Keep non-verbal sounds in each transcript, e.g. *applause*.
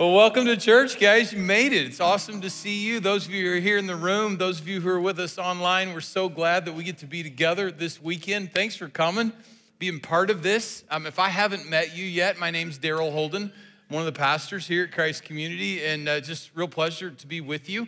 Well, welcome to church, guys. You made it. It's awesome to see you. Those of you who are here in the room, those of you who are with us online, we're so glad that we get to be together this weekend. Thanks for coming, being part of this. Um, if I haven't met you yet, my name's Daryl Holden. I'm one of the pastors here at Christ Community, and uh, just real pleasure to be with you.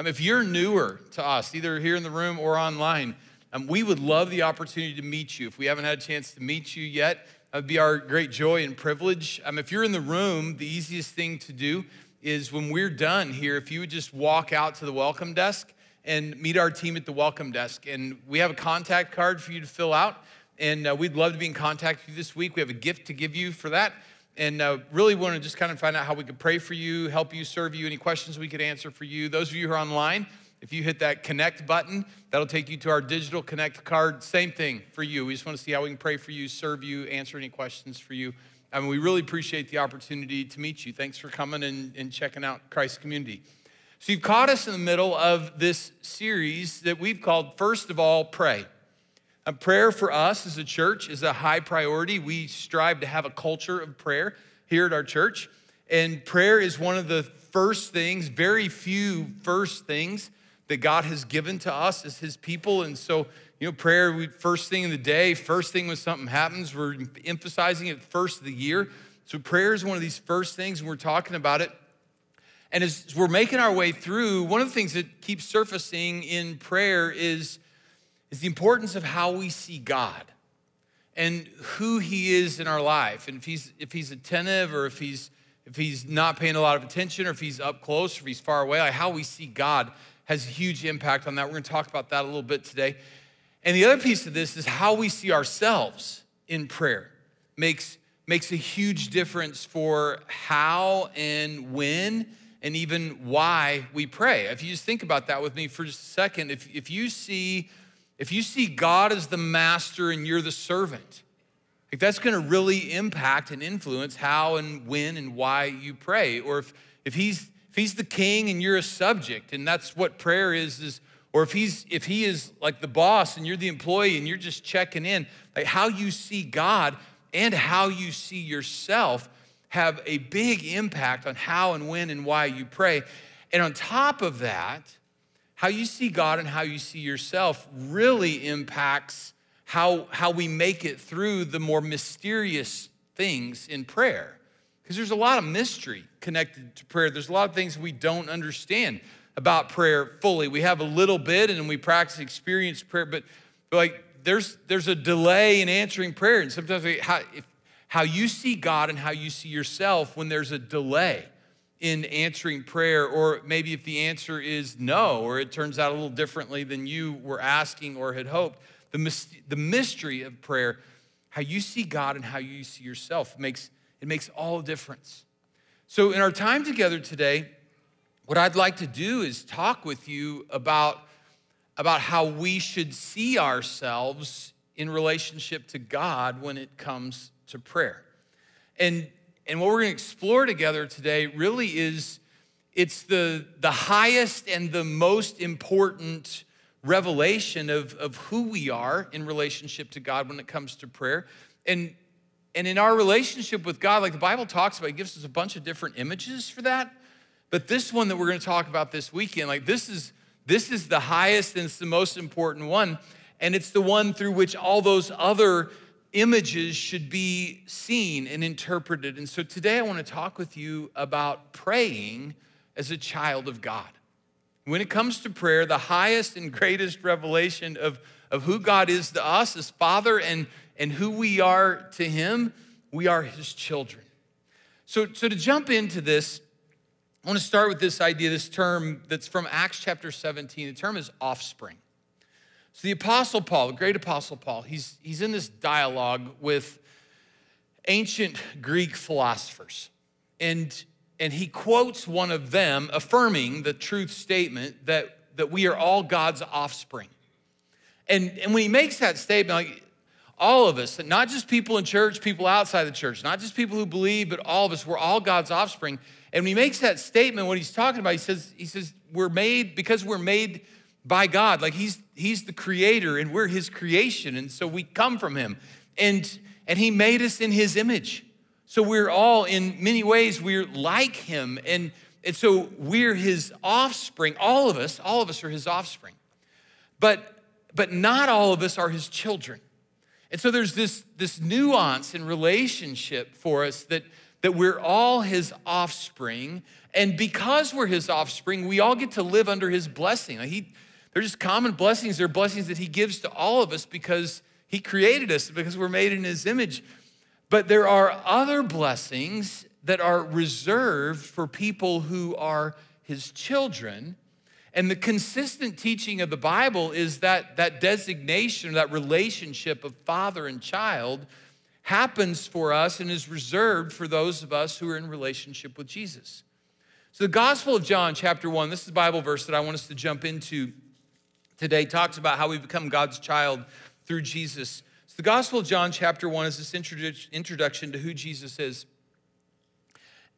Um, if you're newer to us, either here in the room or online, um, we would love the opportunity to meet you. If we haven't had a chance to meet you yet, it would be our great joy and privilege. Um, if you're in the room, the easiest thing to do is when we're done here, if you would just walk out to the welcome desk and meet our team at the welcome desk. And we have a contact card for you to fill out. And uh, we'd love to be in contact with you this week. We have a gift to give you for that. And uh, really want to just kind of find out how we could pray for you, help you, serve you, any questions we could answer for you. Those of you who are online, if you hit that connect button, that'll take you to our digital connect card. Same thing for you. We just want to see how we can pray for you, serve you, answer any questions for you. I mean, we really appreciate the opportunity to meet you. Thanks for coming and, and checking out Christ Community. So, you've caught us in the middle of this series that we've called First of All, Pray. A prayer for us as a church is a high priority. We strive to have a culture of prayer here at our church. And prayer is one of the first things, very few first things that God has given to us as His people. And so, you know, prayer, we, first thing in the day, first thing when something happens, we're emphasizing it first of the year. So, prayer is one of these first things, and we're talking about it. And as we're making our way through, one of the things that keeps surfacing in prayer is, is the importance of how we see God and who He is in our life. And if He's, if he's attentive or if He's if he's not paying a lot of attention or if he's up close or if he's far away, like how we see God has a huge impact on that. We're going to talk about that a little bit today. And the other piece of this is how we see ourselves in prayer makes, makes a huge difference for how and when and even why we pray. If you just think about that with me for just a second, if, if you see if you see God as the master and you're the servant, like that's going to really impact and influence how and when and why you pray. Or if, if he's if he's the king and you're a subject, and that's what prayer is, is or if he's if he is like the boss and you're the employee and you're just checking in, like how you see God and how you see yourself have a big impact on how and when and why you pray. And on top of that, how you see God and how you see yourself really impacts how, how we make it through the more mysterious things in prayer. Because there's a lot of mystery connected to prayer. There's a lot of things we don't understand about prayer fully. We have a little bit and we practice experience prayer, but, like there's there's a delay in answering prayer. And sometimes we, how, if, how you see God and how you see yourself when there's a delay in answering prayer, or maybe if the answer is no, or it turns out a little differently than you were asking or had hoped. The, the mystery of prayer, how you see God and how you see yourself makes it makes all the difference. So, in our time together today, what I'd like to do is talk with you about, about how we should see ourselves in relationship to God when it comes to prayer. And, and what we're going to explore together today really is it's the, the highest and the most important revelation of, of who we are in relationship to God when it comes to prayer. And and in our relationship with God, like the Bible talks about, it gives us a bunch of different images for that. But this one that we're going to talk about this weekend, like this is this is the highest and it's the most important one. And it's the one through which all those other images should be seen and interpreted. And so today I want to talk with you about praying as a child of God. When it comes to prayer, the highest and greatest revelation of, of who God is to us as Father and and who we are to Him, we are His children. So, so to jump into this, I want to start with this idea, this term that's from Acts chapter 17. The term is offspring. So the Apostle Paul, the great Apostle Paul, he's, he's in this dialogue with ancient Greek philosophers. And, and he quotes one of them affirming the truth statement that, that we are all God's offspring. And, and when he makes that statement, like, all of us, not just people in church, people outside the church, not just people who believe, but all of us, we're all God's offspring. And when he makes that statement, what he's talking about, he says, he says, we're made because we're made by God. Like he's he's the creator and we're his creation. And so we come from him. And and he made us in his image. So we're all, in many ways, we're like him. And, and so we're his offspring. All of us, all of us are his offspring. But, but not all of us are his children. And so there's this, this nuance in relationship for us that, that we're all his offspring. And because we're his offspring, we all get to live under his blessing. He, they're just common blessings. They're blessings that he gives to all of us because he created us, because we're made in his image. But there are other blessings that are reserved for people who are his children. And the consistent teaching of the Bible is that that designation, that relationship of father and child happens for us and is reserved for those of us who are in relationship with Jesus. So, the Gospel of John, chapter one, this is the Bible verse that I want us to jump into today, talks about how we become God's child through Jesus. So the Gospel of John, chapter 1, is this introduction to who Jesus is.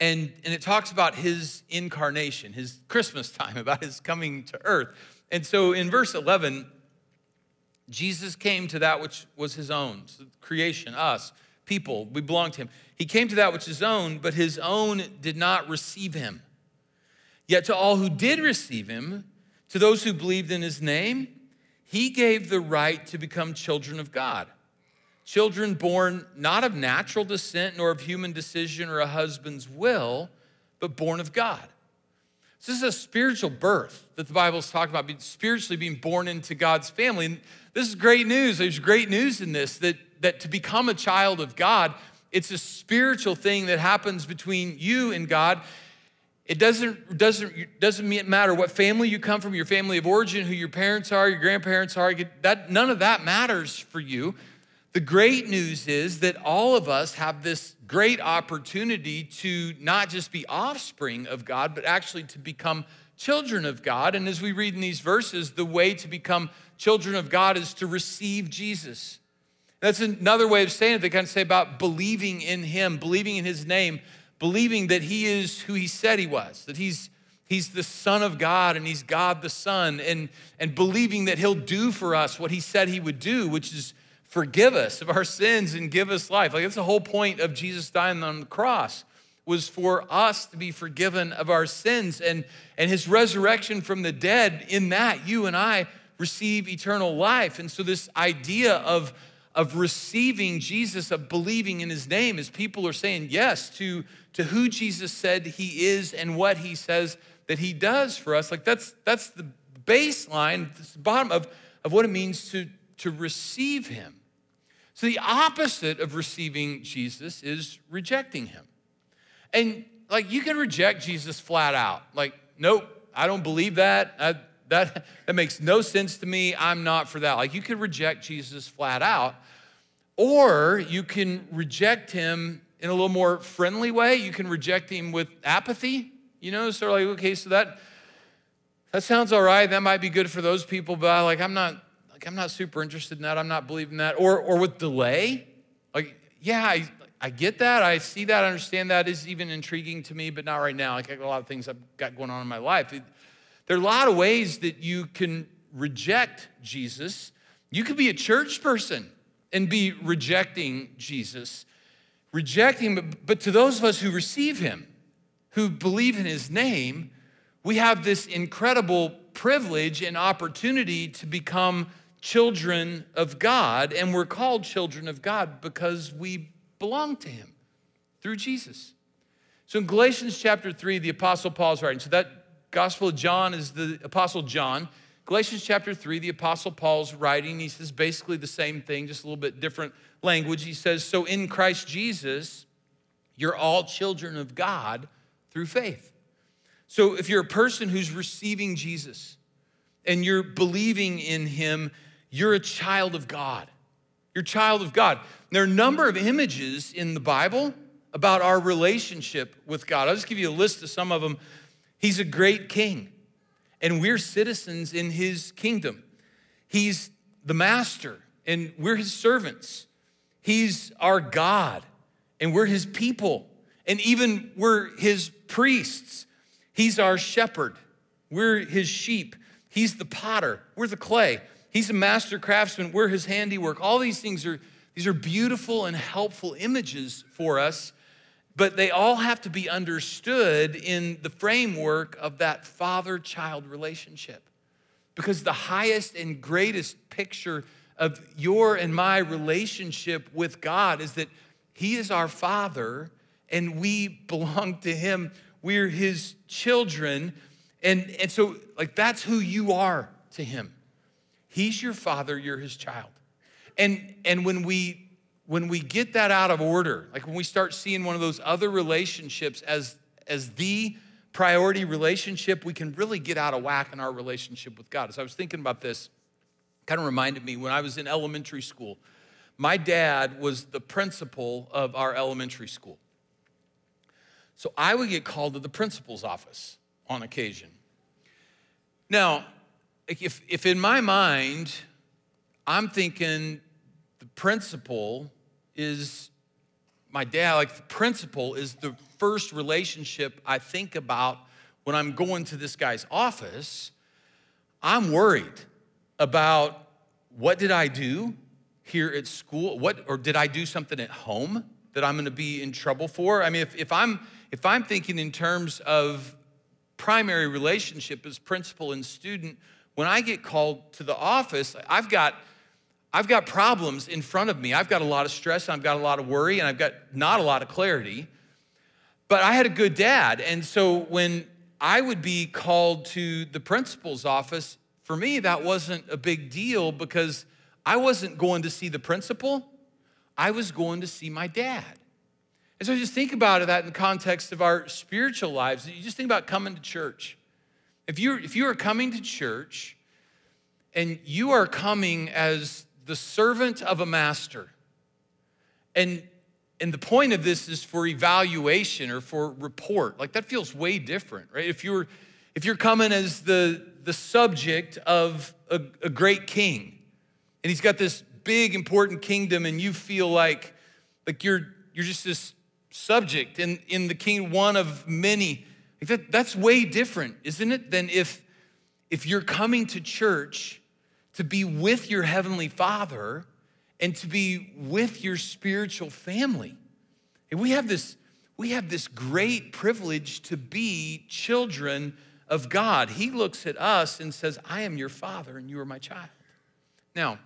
And, and it talks about his incarnation, his Christmas time, *laughs* about his coming to earth. And so in verse 11, Jesus came to that which was his own, creation, us, people, we belong to him. He came to that which is own, but his own did not receive him. Yet to all who did receive him, to those who believed in his name, he gave the right to become children of God children born not of natural descent nor of human decision or a husband's will, but born of God. So this is a spiritual birth that the Bible is talking about, spiritually being born into God's family. And this is great news. There's great news in this that, that to become a child of God, it's a spiritual thing that happens between you and God. It doesn't, doesn't, doesn't matter what family you come from, your family of origin, who your parents are, your grandparents are, that, none of that matters for you. The great news is that all of us have this great opportunity to not just be offspring of God, but actually to become children of God. And as we read in these verses, the way to become children of God is to receive Jesus. That's another way of saying it. They kind of say about believing in Him, believing in His name, believing that He is who He said He was, that He's He's the Son of God and He's God the Son, and, and believing that He'll do for us what He said He would do, which is forgive us of our sins and give us life. Like that's the whole point of Jesus dying on the cross was for us to be forgiven of our sins and and his resurrection from the dead in that you and I receive eternal life. And so this idea of of receiving Jesus, of believing in his name, as people are saying yes to, to who Jesus said he is and what he says that he does for us. Like that's that's the baseline, the bottom of, of what it means to, to receive him. So, the opposite of receiving Jesus is rejecting him. And like you can reject Jesus flat out. Like, nope, I don't believe that. I, that, *laughs* that makes no sense to me. I'm not for that. Like, you can reject Jesus flat out, or you can reject him in a little more friendly way. You can reject him with apathy, you know, sort of like, okay, so that that sounds all right. That might be good for those people, but like, I'm not like, I'm not super interested in that. I'm not believing that. Or, or with delay, like, yeah, I, I get that. I see that. I understand that is even intriguing to me, but not right now. Like, I got a lot of things I've got going on in my life. It, there are a lot of ways that you can reject Jesus. You could be a church person and be rejecting Jesus, rejecting, but, but to those of us who receive him, who believe in his name, we have this incredible privilege and opportunity to become children of God, and we're called children of God because we belong to Him through Jesus. So in Galatians chapter 3, the Apostle Paul's writing. So that Gospel of John is the Apostle John. Galatians chapter 3, the Apostle Paul's writing. He says basically the same thing, just a little bit different language. He says, So in Christ Jesus, you're all children of God through faith. So if you're a person who's receiving Jesus and you're believing in him, you're a child of God. You're a child of God. There are a number of images in the Bible about our relationship with God. I'll just give you a list of some of them. He's a great king, and we're citizens in his kingdom. He's the master, and we're his servants. He's our God, and we're his people, and even we're his priests. He's our shepherd, we're his sheep. He's the potter, we're the clay. He's a master craftsman. We're his handiwork. All these things are, these are beautiful and helpful images for us. but they all have to be understood in the framework of that father child relationship. Because the highest and greatest picture of your and my relationship with God is that He is our Father and we belong to Him. We're His children. And, and so, like, that's who you are to Him. He's your Father, you're His child. And, and when we when we get that out of order, like when we start seeing one of those other relationships as, as the priority relationship, we can really get out of whack in our relationship with God. As I was thinking about this, kind of reminded me when I was in elementary school, my dad was the principal of our elementary school. So I would get called to the principal's office on occasion. Now, if, if in my mind, I'm thinking the principal is my dad, like the principal is the first relationship I think about when I'm going to this guy's office. I'm worried about what did I do here at school? What or did I do something at home that I'm to be in trouble for? I mean, if, if I'm if I'm thinking in terms of primary relationship as principal and student, when I get called to the office, I've got I've got problems in front of me. I've got a lot of stress, I've got a lot of worry, and I've got not a lot of clarity. But I had a good dad. And so when I would be called to the principal's office, for me, that wasn't a big deal because I wasn't going to see the principal, I was going to see my dad. And so just think about that in the context of our spiritual lives. You just think about coming to church. If you're, if you are coming to church and you are coming as the servant of a master, and, and the point of this is for evaluation or for report, like that feels way different, right? If you're, if you're coming as the, the subject of a, a great king, and he's got this big, important kingdom, and you feel like, like you're, you're just this subject in, in the king, one of many. Like that, that's way different, isn't it, than if, if you're coming to church to be with your heavenly father and to be with your spiritual family. And we have this, we have this great privilege to be children of God. He looks at us and says, I am your father and you are my child. Now,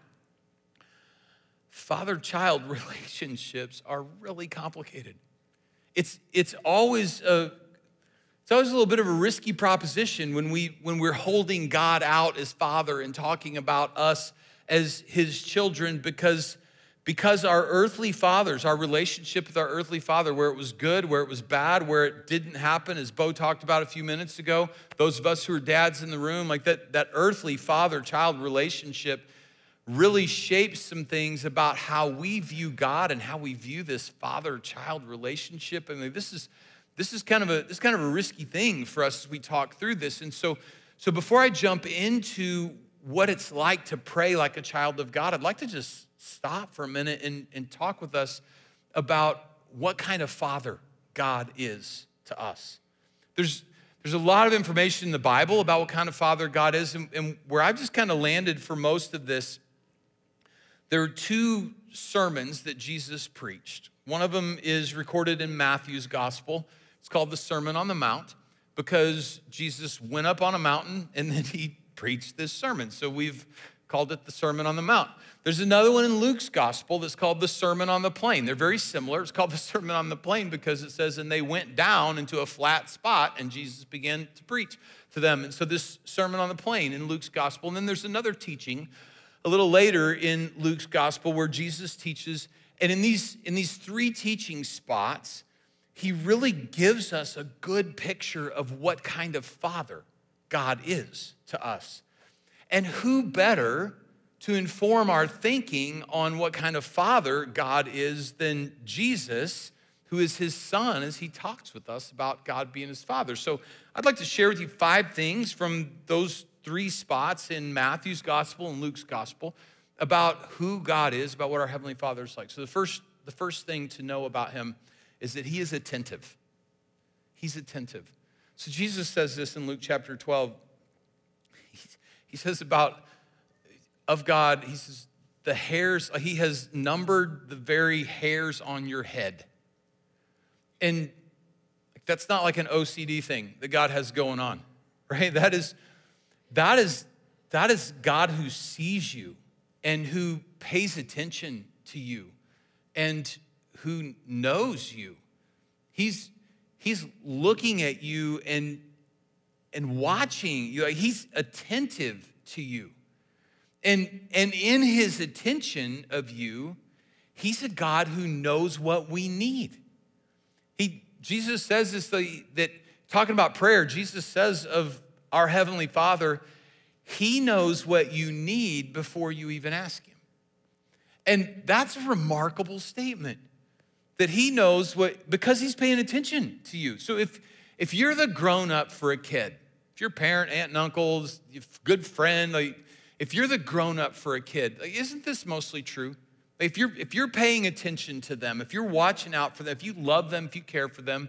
father child *laughs* relationships are really complicated. It's, it's, always a, it's always a little bit of a risky proposition when, we, when we're holding God out as father and talking about us as his children because because our earthly fathers, our relationship with our earthly father, where it was good, where it was bad, where it didn't happen, as Bo talked about a few minutes ago, those of us who are dads in the room, like that, that earthly father child relationship really shapes some things about how we view God and how we view this father child relationship. I mean, this is. This is kind of a this is kind of a risky thing for us as we talk through this. And so, so before I jump into what it's like to pray like a child of God, I'd like to just stop for a minute and, and talk with us about what kind of father God is to us. There's, there's a lot of information in the Bible about what kind of father God is, and, and where I've just kind of landed for most of this, there are two sermons that Jesus preached. One of them is recorded in Matthew's gospel. It's called the Sermon on the Mount because Jesus went up on a mountain and then he preached this sermon. So we've called it the Sermon on the Mount. There's another one in Luke's gospel that's called the Sermon on the Plain. They're very similar. It's called the Sermon on the Plain because it says, and they went down into a flat spot and Jesus began to preach to them. And so this Sermon on the Plain in Luke's gospel. And then there's another teaching a little later in Luke's gospel where Jesus teaches. And in these, in these three teaching spots, he really gives us a good picture of what kind of father God is to us. And who better to inform our thinking on what kind of father God is than Jesus, who is his son, as he talks with us about God being his father. So I'd like to share with you five things from those three spots in Matthew's gospel and Luke's gospel about who God is, about what our heavenly father is like. So the first, the first thing to know about him is that he is attentive. He's attentive. So Jesus says this in Luke chapter 12. He says about of God, he says, the hairs, he has numbered the very hairs on your head. And that's not like an OCD thing that God has going on, right? That is, that is, that is God who sees you and who pays attention to you and who knows you. He's, he's looking at you and, and watching you. He's attentive to you. And, and in his attention of you, he's a God who knows what we need. He, Jesus says this that talking about prayer, Jesus says of our Heavenly Father, He knows what you need before you even ask Him. And that's a remarkable statement that He knows what, because He's paying attention to you. So if, if you're the grown up for a kid, if your parent, aunt, and uncles, good friend, like, if you're the grown up for a kid, like, isn't this mostly true? If you're, if you're paying attention to them, if you're watching out for them, if you love them, if you care for them,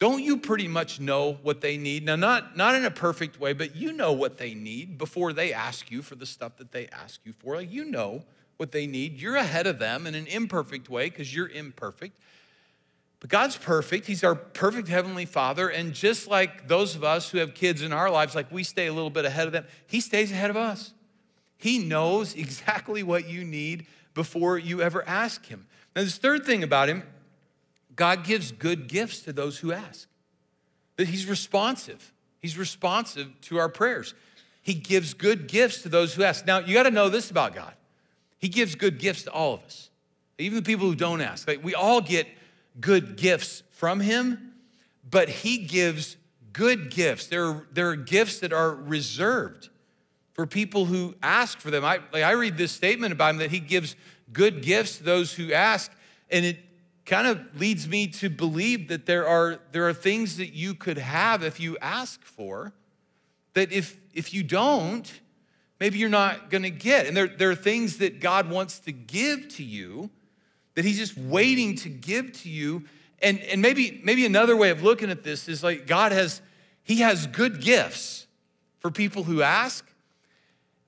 don't you pretty much know what they need? Now, not, not in a perfect way, but you know what they need before they ask you for the stuff that they ask you for. Like you know what they need. You're ahead of them in an imperfect way because you're imperfect. But God's perfect. He's our perfect Heavenly Father. And just like those of us who have kids in our lives, like we stay a little bit ahead of them, He stays ahead of us. He knows exactly what you need before you ever ask Him. Now, this third thing about Him, God gives good gifts to those who ask. That He's responsive. He's responsive to our prayers. He gives good gifts to those who ask. Now, you got to know this about God. He gives good gifts to all of us, even the people who don't ask. Like we all get good gifts from Him, but He gives good gifts. There are, there are gifts that are reserved for people who ask for them. I, like I read this statement about him that he gives good gifts to those who ask, and it kind of leads me to believe that there are, there are things that you could have if you ask for, that if, if you don't, maybe you're not gonna get. And there, there are things that God wants to give to you that he's just waiting to give to you. And, and maybe, maybe another way of looking at this is like God has, he has good gifts for people who ask,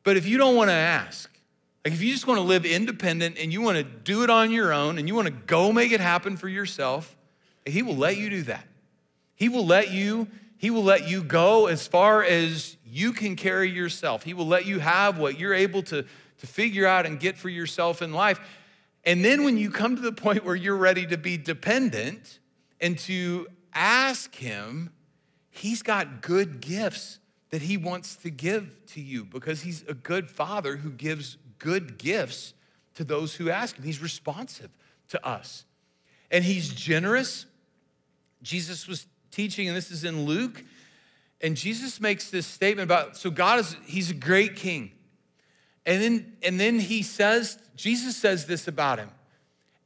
but if you don't want to ask, like if you just want to live independent and you want to do it on your own and you want to go make it happen for yourself, he will let you do that. He will let you he will let you go as far as you can carry yourself. He will let you have what you're able to, to figure out and get for yourself in life. And then when you come to the point where you're ready to be dependent and to ask Him, He's got good gifts that he wants to give to you because he's a good father who gives good gifts to those who ask him. He's responsive to us. And he's generous. Jesus was teaching, and this is in Luke, and Jesus makes this statement about so God is, he's a great king. And then, and then he says, Jesus says this about him,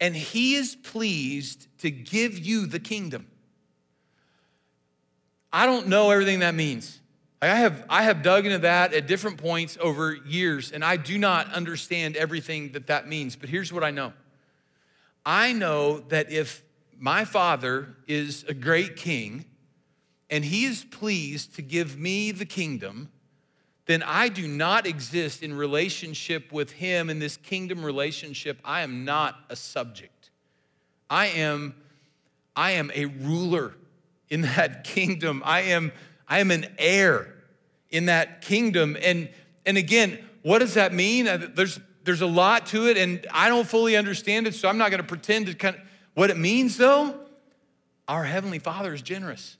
and he is pleased to give you the kingdom. I don't know everything that means. I have, I have dug into that at different points over years, and I do not understand everything that that means. But here's what I know I know that if my father is a great king and he is pleased to give me the kingdom, then I do not exist in relationship with him in this kingdom relationship. I am not a subject. I am, I am a ruler in *laughs* that kingdom. I am I am an heir in that kingdom. And, and again, what does that mean? Uh, there's, there's a lot to it, and I don't fully understand it, so I'm not going to pretend to kind of. What it means, though, our Heavenly Father is generous.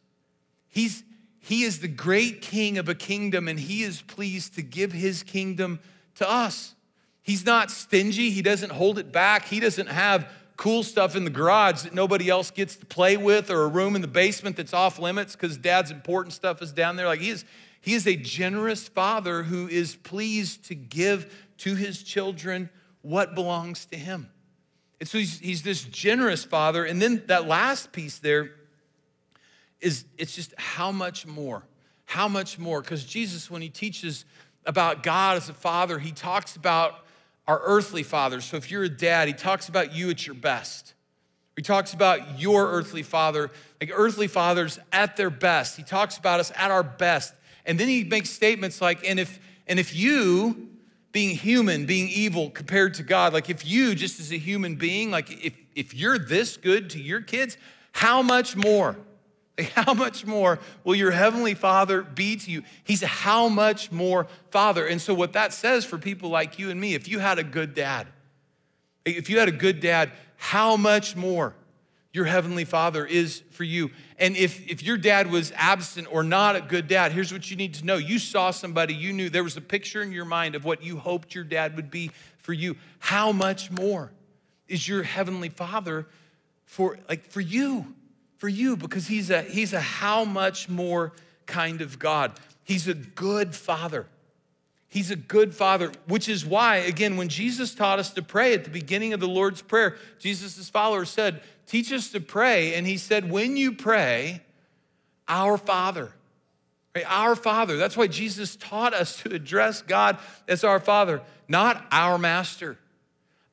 He's, he is the great king of a kingdom, and He is pleased to give His kingdom to us. He's not stingy, He doesn't hold it back, He doesn't have cool stuff in the garage that nobody else gets to play with or a room in the basement that's off limits because dad's important stuff is down there like he is he is a generous father who is pleased to give to his children what belongs to him and so he's, he's this generous father and then that last piece there is it's just how much more how much more because jesus when he teaches about god as a father he talks about our earthly fathers. So if you're a dad, he talks about you at your best. He talks about your earthly father, like earthly fathers at their best. He talks about us at our best. And then he makes statements like, and if and if you being human, being evil compared to God, like if you just as a human being, like if if you're this good to your kids, How much more? Like, *laughs* how much more will your heavenly Father be to you? He's a how much more Father. And so, what that says for people like you and me, if you had a good dad, if you had a good dad, how much more your heavenly Father is for you? And if, if your dad was absent or not a good dad, here's what you need to know. You saw somebody, you knew there was a picture in your mind of what you hoped your dad would be for you. How much more is your heavenly Father for like for you? for you because he's a he's a how much more kind of God. He's a good father. He's a good father, which is why, again, when Jesus taught us to pray at the beginning of the Lord's Prayer, Jesus' followers said, Teach us to pray. And he said, When you pray, our Father, right? Our Father. That's why Jesus taught us to address God as our Father, not our Master,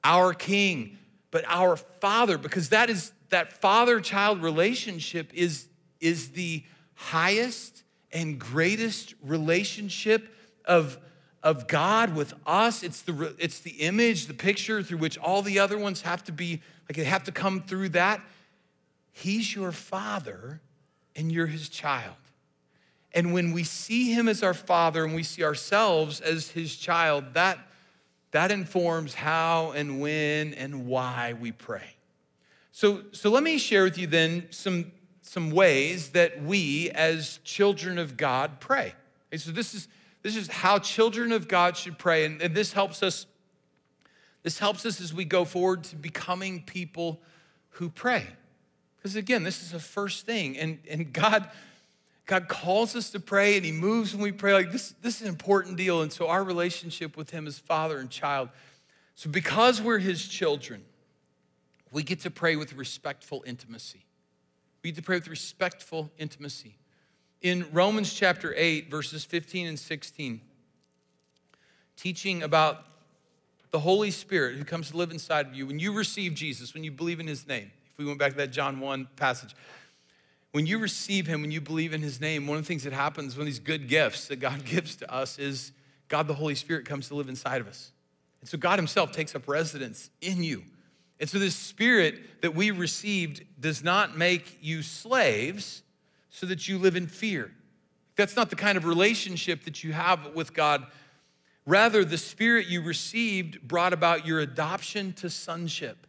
our King, but our Father, because that is that father child relationship is, is the highest and greatest relationship of, of God with us. It's the, it's the image, the picture through which all the other ones have to be, like they have to come through that. He's your father and you're his child. And when we see him as our father and we see ourselves as his child, that, that informs how and when and why we pray. So, so let me share with you then some, some ways that we as children of God pray. Okay, so this is, this is how children of God should pray, and, and this helps us. This helps us as we go forward to becoming people who pray. Because again, this is the first thing. And, and God, God calls us to pray and He moves when we pray. Like this, this is an important deal. And so our relationship with Him is father and child. So because we're His children, we get to pray with respectful intimacy. We get to pray with respectful intimacy. In Romans chapter 8, verses 15 and 16, teaching about the Holy Spirit who comes to live inside of you, when you receive Jesus, when you believe in his name, if we went back to that John 1 passage, when you receive him, when you believe in his name, one of the things that happens one of these good gifts that God *laughs* gives to us is God the Holy Spirit comes to live inside of us. And so God himself takes up residence in you. And so, this spirit that we received does not make you slaves so that you live in fear. That's not the kind of relationship that you have with God. Rather, the spirit you received brought about your adoption to sonship.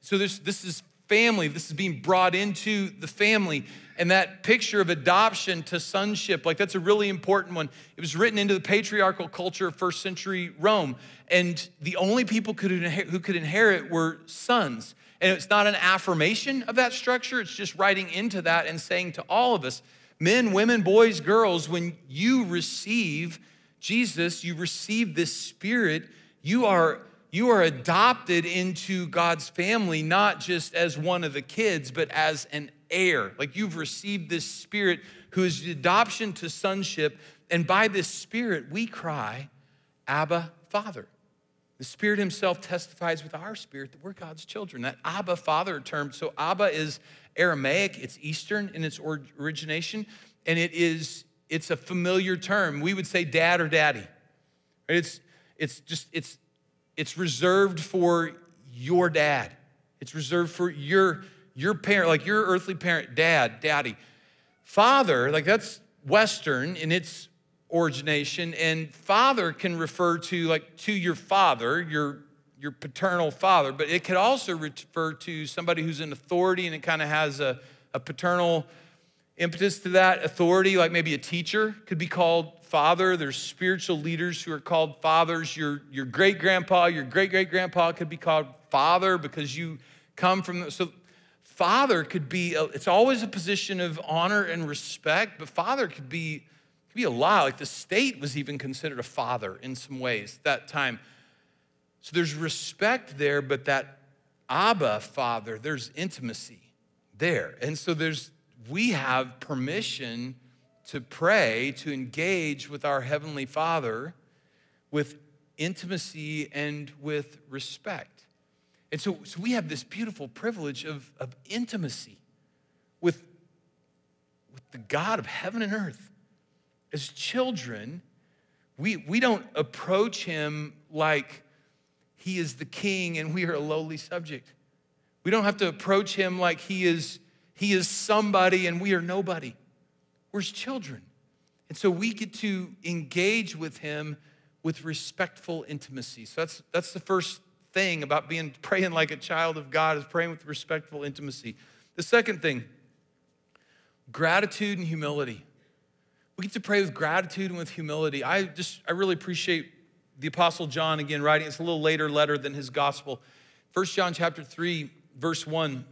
So, this, this is family. This is being brought into the family. And that picture of adoption to sonship, like that's a really important one. It was written into the patriarchal culture of first century Rome. And the only people could inher- who could inherit were sons. And it's not an affirmation of that structure, it's just writing into that and saying to all of us men, women, boys, girls, when you receive Jesus, you receive this spirit, you are you are adopted into God's family, not just as one of the kids, but as an heir. Like you've received this spirit who is adoption to sonship. And by this spirit, we cry, Abba, Father. The Spirit Himself testifies with our spirit that we're God's children. That Abba, Father term. So, Abba is Aramaic, it's Eastern in its origination, and it is it's a familiar term. We would say dad or daddy. It's it's just it's it's reserved for your dad. It's reserved for your, your parent, like your earthly parent, dad, daddy. Father, like that's Western in its origination, and father can refer to like to your father, your your paternal father, but it could also refer to somebody who's in authority and it kind of has a, a paternal impetus to that authority, like maybe a teacher could be called father. There's spiritual leaders who are called fathers. Your, your great grandpa, your great great grandpa could be called father because you come from. So, father could be, a, it's always a position of honor and respect, but father could be, could be a lot. Like the state was even considered a father in some ways that time. So, there's respect there, but that Abba, father, there's intimacy there. And so, there's we have permission to pray, to engage with our Heavenly Father with intimacy and with respect. And so, so we have this beautiful privilege of, of intimacy with, with the God of heaven and earth. As children, we, we don't approach him like he is the king and we are a lowly subject. We don't have to approach him like he is He is somebody and we are nobody. We're his children. And so we get to engage with him with respectful intimacy. So that's, that's the first thing about being praying like a child of God is praying with respectful intimacy. The second thing, gratitude and humility. We get to pray with gratitude and with humility. I just, I really appreciate the Apostle John again writing. It's a little later letter than his gospel. First John chapter 3, verse 1.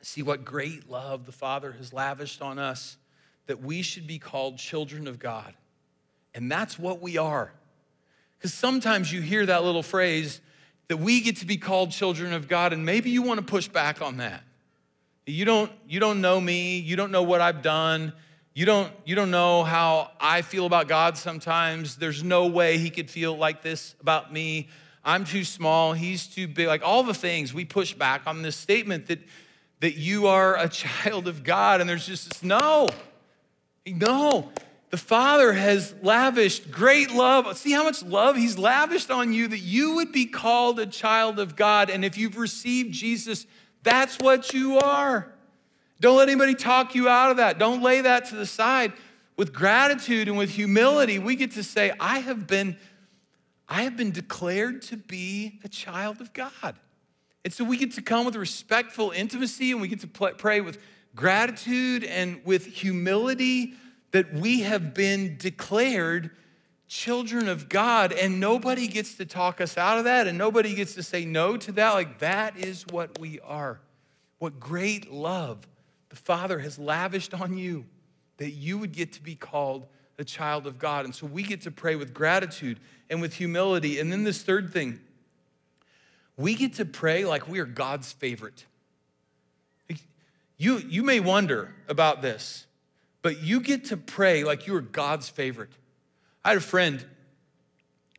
See what great love the Father has lavished on us that we should be called children of God. And that's what we are. Because sometimes you hear that little phrase that we get to be called children of God, and maybe you want to push back on that. You don't, you don't know me, you don't know what I've done, you don't, you don't know how I feel about God sometimes. There's no way he could feel like this about me. I'm too small, he's too big. Like all the things we push back on this statement that, that you are a *laughs* child of God, and there's just this no, no. The Father has lavished great love. See how much love He's lavished on you that you would be called a child of God. And if you've received Jesus, that's what you are. Don't let anybody talk you out of that. Don't lay that to the side. With gratitude and with humility, we get to say, I have been, I have been declared to be a child of God. And so we get to come with respectful intimacy and we get to pray with gratitude and with humility that we have been declared children of God, and nobody gets to talk us out of that, and nobody gets to say no to that. Like, that is what we are. What great love the Father has lavished on you that you would get to be called a child of God. And so we get to pray with gratitude and with humility. And then this third thing, we get to pray like we are God's favorite. You, you may wonder about this but you get to pray like you are God's favorite. I had a friend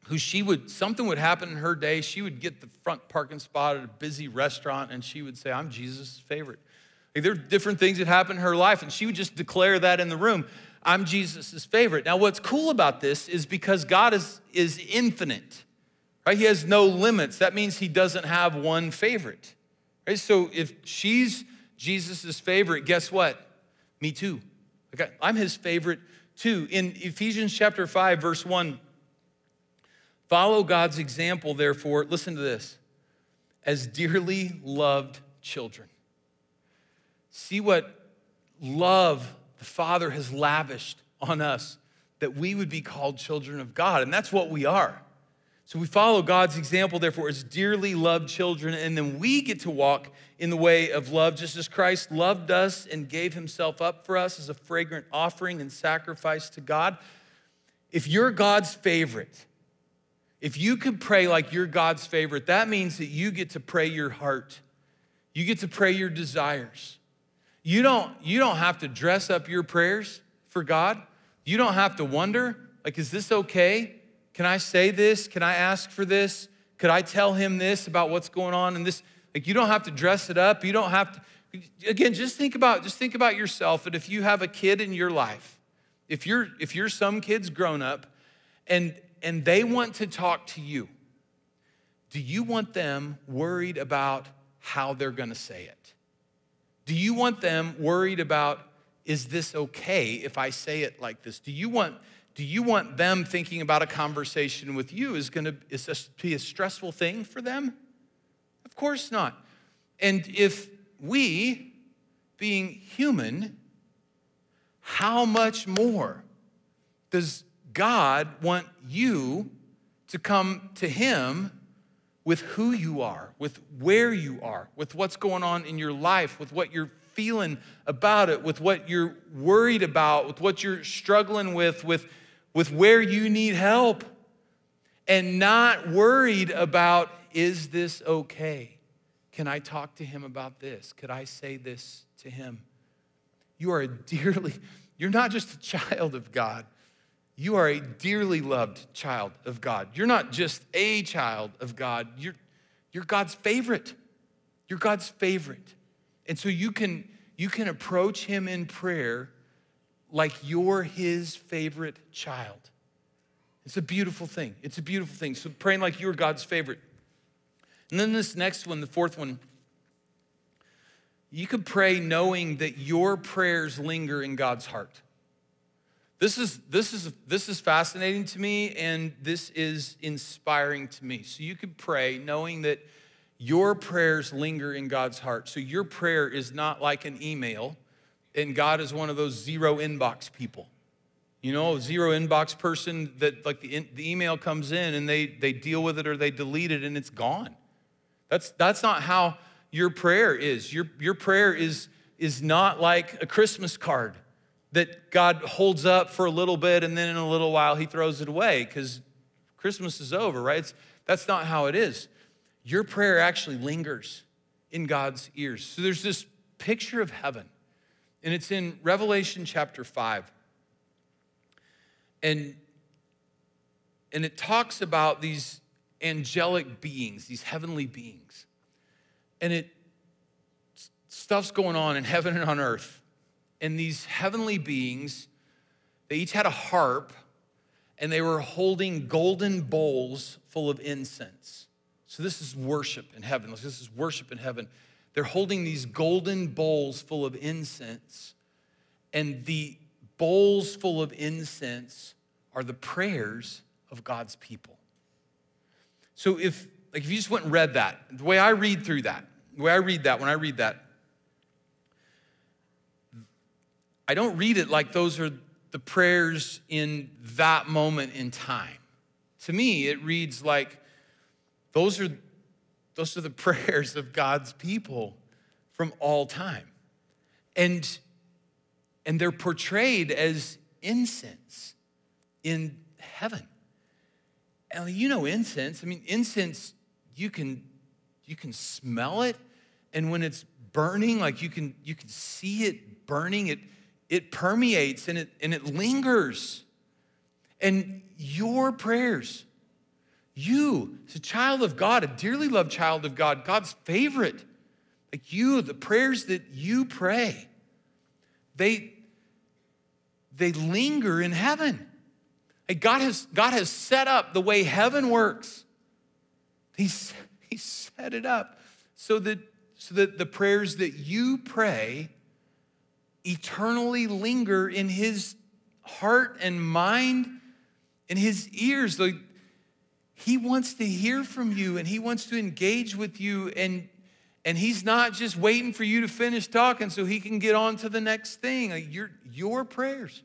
who she would, something would happen in her day. She would get the front parking spot at a busy restaurant and she would say, I'm Jesus' favorite. There are different things that happen in her life, and she would just declare that in the room. I'm Jesus' favorite. Now, what's cool about this is because God is, is infinite, right? He has no limits. That means he doesn't have one favorite, right? So if she's Jesus' favorite, guess what? Me too. Okay, I'm his favorite too. In Ephesians chapter 5, verse 1, follow God's example, therefore, listen to this, as dearly loved children. See what love the Father has lavished on us that we would be called children of God. And that's what we are. So we follow God's example, therefore, as dearly loved children, and then we get to walk in the way of love, just as Christ loved us and gave himself up for us as a fragrant offering and sacrifice to God. If you're God's favorite, if you could pray like you're God's favorite, that means that you get to pray your heart. You get to pray your desires. You don't, you don't have to dress up your prayers for God. You don't have to wonder, like, is this okay? Can I say this? Can I ask for this? Could I tell him this about what's going on in this? Like you don't have to dress it up. You don't have to again, just think about just think about yourself that if you have a kid in your life, if you're if you're some kid's grown up and and they want to talk to you, do you want them worried about how they're going to say it? Do you want them worried about is this okay if I say it like this? Do you want do you want them thinking about a conversation with you is to is this be a stressful thing for them? Of course not. And if we, being human, how much more does God want you to come to Him with who you are, with where you are, with what's going on in your life, with what you're feeling about it, with what you're worried about, with what you're struggling with, with with where you need help and not worried about is this okay? Can I talk to him about this? Could I say this to him? You are a dearly, *laughs* you're not just a child of God, you are a dearly loved child of God. You're not just a child of God, you're, you're God's favorite. You're God's favorite. And so you can, you can approach him in prayer like you're his favorite child. It's a beautiful thing. It's a beautiful thing. So praying like you're God's favorite. And then this next one, the fourth one, you could pray knowing that your prayers linger in God's heart. This is, this, is, this is fascinating to me and this is inspiring to me. So you could pray knowing that your prayers linger in God's heart. So your prayer is not like an email, and God is one of those zero inbox people. You know, zero inbox person that like the, the email comes in and they, they deal with it or they delete it and it's gone. That's, that's not how your prayer is. Your, your prayer is, is not like a Christmas card that God holds up for a little bit and then in a little while he throws it away because Christmas is over, right? It's, that's not how it is. Your prayer actually lingers in God's ears. So there's this picture of heaven, and it's in Revelation chapter 5. And, and it talks about these angelic beings, these heavenly beings. And it stuff's going on in heaven and on earth. And these heavenly beings, they each had a harp and they were holding golden bowls full of incense. So this is worship in heaven. This is worship in heaven. They're holding these golden bowls full of incense. And the bowls full of incense are the prayers of God's people. So if like if you just went and read that, the way I read through that, the way I read that, when I read that, I don't read it like those are the prayers in that moment in time. To me, it reads like those are, those are the *laughs* prayers of God's people from all time. And and they're portrayed as incense in heaven. And you know incense, I mean incense you can you can smell it and when it's burning like you can you can see it burning it it permeates and it and it lingers. And your prayers you, as a child of God, a dearly loved child of God, God's favorite, like you, the prayers that you pray, they, they linger in heaven. God has, God has set up the way heaven works. He's, *laughs* he set it up so that, so that the prayers that you pray eternally linger in his heart and mind in his ears. Like he wants to hear from you and he wants to engage with you and and he's not just waiting for you to finish talking so he can get on to the next thing. Like your, your prayers,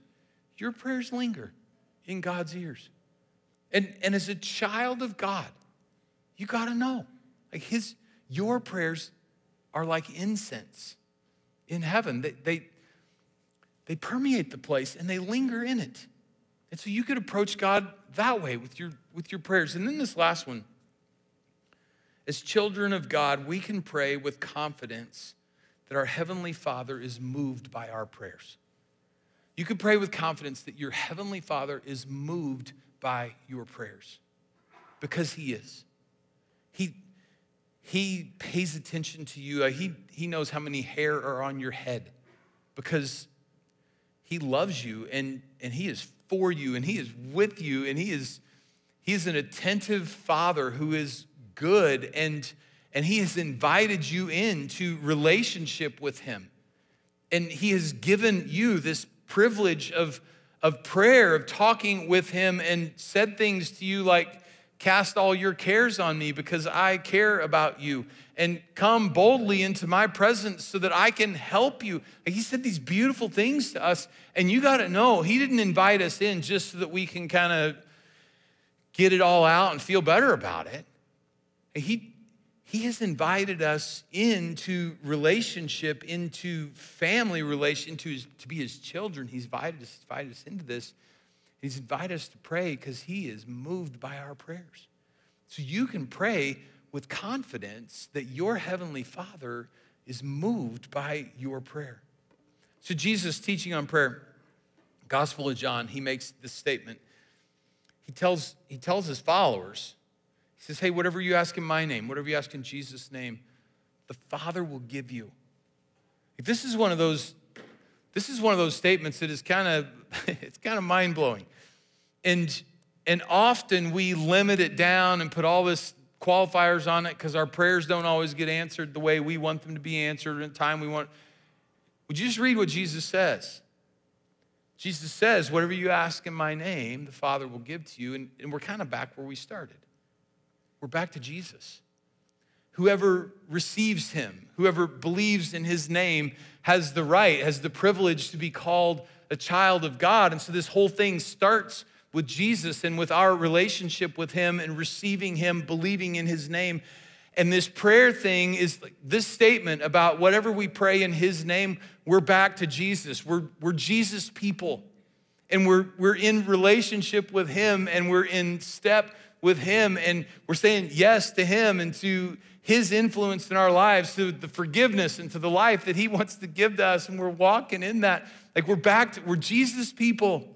your prayers linger in God's ears. And, and as a child of God, you got to know, like his, your prayers are like incense in heaven. They, they, they permeate the place and they linger in it. And so you could approach God that way with your, with your prayers. And then this last one as children of God, we can pray with confidence that our Heavenly Father is moved by our prayers. You can pray with confidence that your Heavenly Father is moved by your prayers because He is. He, he pays attention to you. He, he knows how many hair are on your head because He loves you and, and He is for you and He is with you and He is, he is an attentive Father who is good and and he has invited you into relationship with him. And he has given you this privilege of of prayer of talking with him and said things to you like cast all your cares on me because I care about you and come boldly into my presence so that I can help you. He said these beautiful things to us, and you got to know, He didn't invite us in just so that we can kind of get it all out and feel better about it. He, he has invited us into relationship, into family relation, to, his, to be his children. He's invited us, invited us into this. He's invited us to pray because he is moved by our prayers. So you can pray with confidence that your heavenly Father is moved by your prayer. So Jesus teaching on prayer, Gospel of John, he makes this statement. He tells, he tells his followers, he says, Hey, whatever you ask in my name, whatever you ask in Jesus' name, the Father will give you. This is one of those, this is one of those statements that is kind of, *laughs* it's kind of mind blowing. And, and often we limit it down and put all this qualifiers on it because our prayers don't always get answered the way we want them to be answered in time we want. Would you just read what Jesus says? Jesus says, Whatever you ask in my name, the Father will give to you. And, and we're kind of back where we started. We're back to Jesus. Whoever receives him, whoever believes in his name, has the right, has the privilege to be called a child of God. And so this whole thing starts with Jesus and with our relationship with him and receiving him, believing in his name. And this prayer thing is this statement about whatever we pray in his name, we're back to Jesus. We're, we're Jesus people. And we're, we're in relationship with him and we're in step with him. And we're saying yes to him and to his influence in our lives, to the forgiveness and to the life that he wants to give to us. And we're walking in that. Like we're back to, we're Jesus people.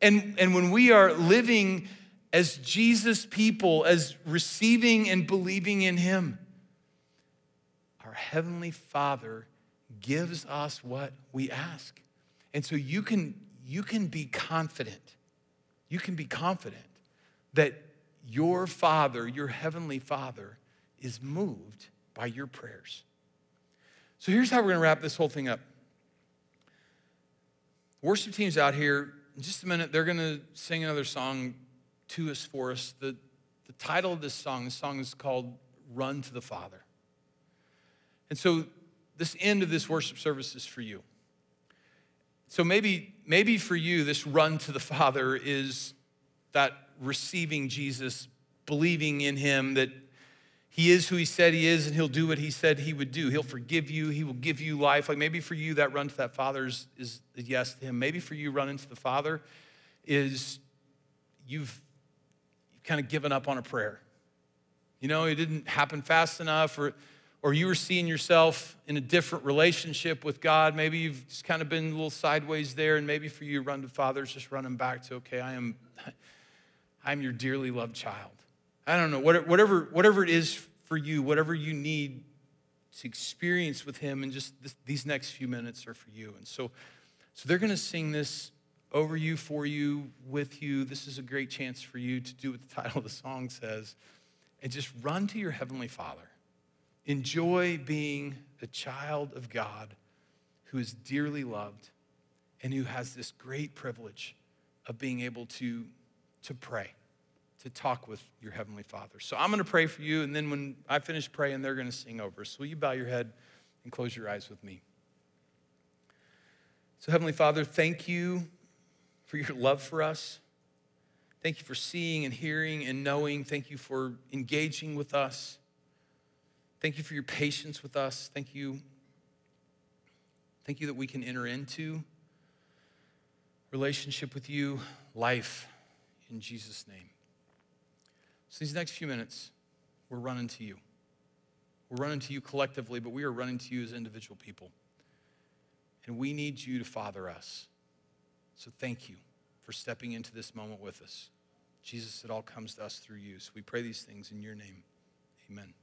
And, and when we are living as Jesus people, as receiving and believing in him, our Heavenly Father gives us what we ask. And so you can, you can be confident. You can be confident that your Father, your Heavenly Father, is moved by your prayers. So here's how we're going to wrap this whole thing up. Worship team's out here. In just a minute, they're going to sing another song to us for us. The, the title of this song, this song is called Run to the Father. And so this end of this worship service is for you. So maybe, maybe for you, this run to the Father is that receiving Jesus, believing in Him, that he is who he said he is, and he'll do what he said he would do. He'll forgive you, he will give you life. Like maybe for you, that run to that Father is, is yes to him. Maybe for you, running to the Father is you've, you've kind of given up on a prayer. You know, it didn't happen fast enough, or, or you were seeing yourself in a different relationship with God. Maybe you've just kind of been a little sideways there, and maybe for you, run to Father is just running back to, okay, I am, *laughs* I'm your dearly loved child. I don't know, whatever, whatever it is for you, whatever you need to experience with Him, and just this, these next few minutes are for you. And so, so they're going to sing this over you, for you, with you. This is a great chance for you to do what the *laughs* title of the song says and just run to your Heavenly Father. Enjoy being a child of God who is dearly loved and who has this great privilege of being able to, to pray to talk with your Heavenly Father. So I'm going to pray for you, and then when I finish praying, they're going to sing over. So will you bow your head and close your eyes with me? So, Heavenly Father, thank you for your love for us. Thank you for seeing and hearing and knowing. Thank you for engaging with us. Thank you for your patience with us. Thank you. Thank you that we can enter into relationship with you, life, in Jesus' name. So, these next few minutes, we're running to you. We're running to you collectively, but we are running to you as individual people. And we need you to father us. So, thank you for stepping into this moment with us. Jesus, it all comes to us through you. So, we pray these things in your name. Amen.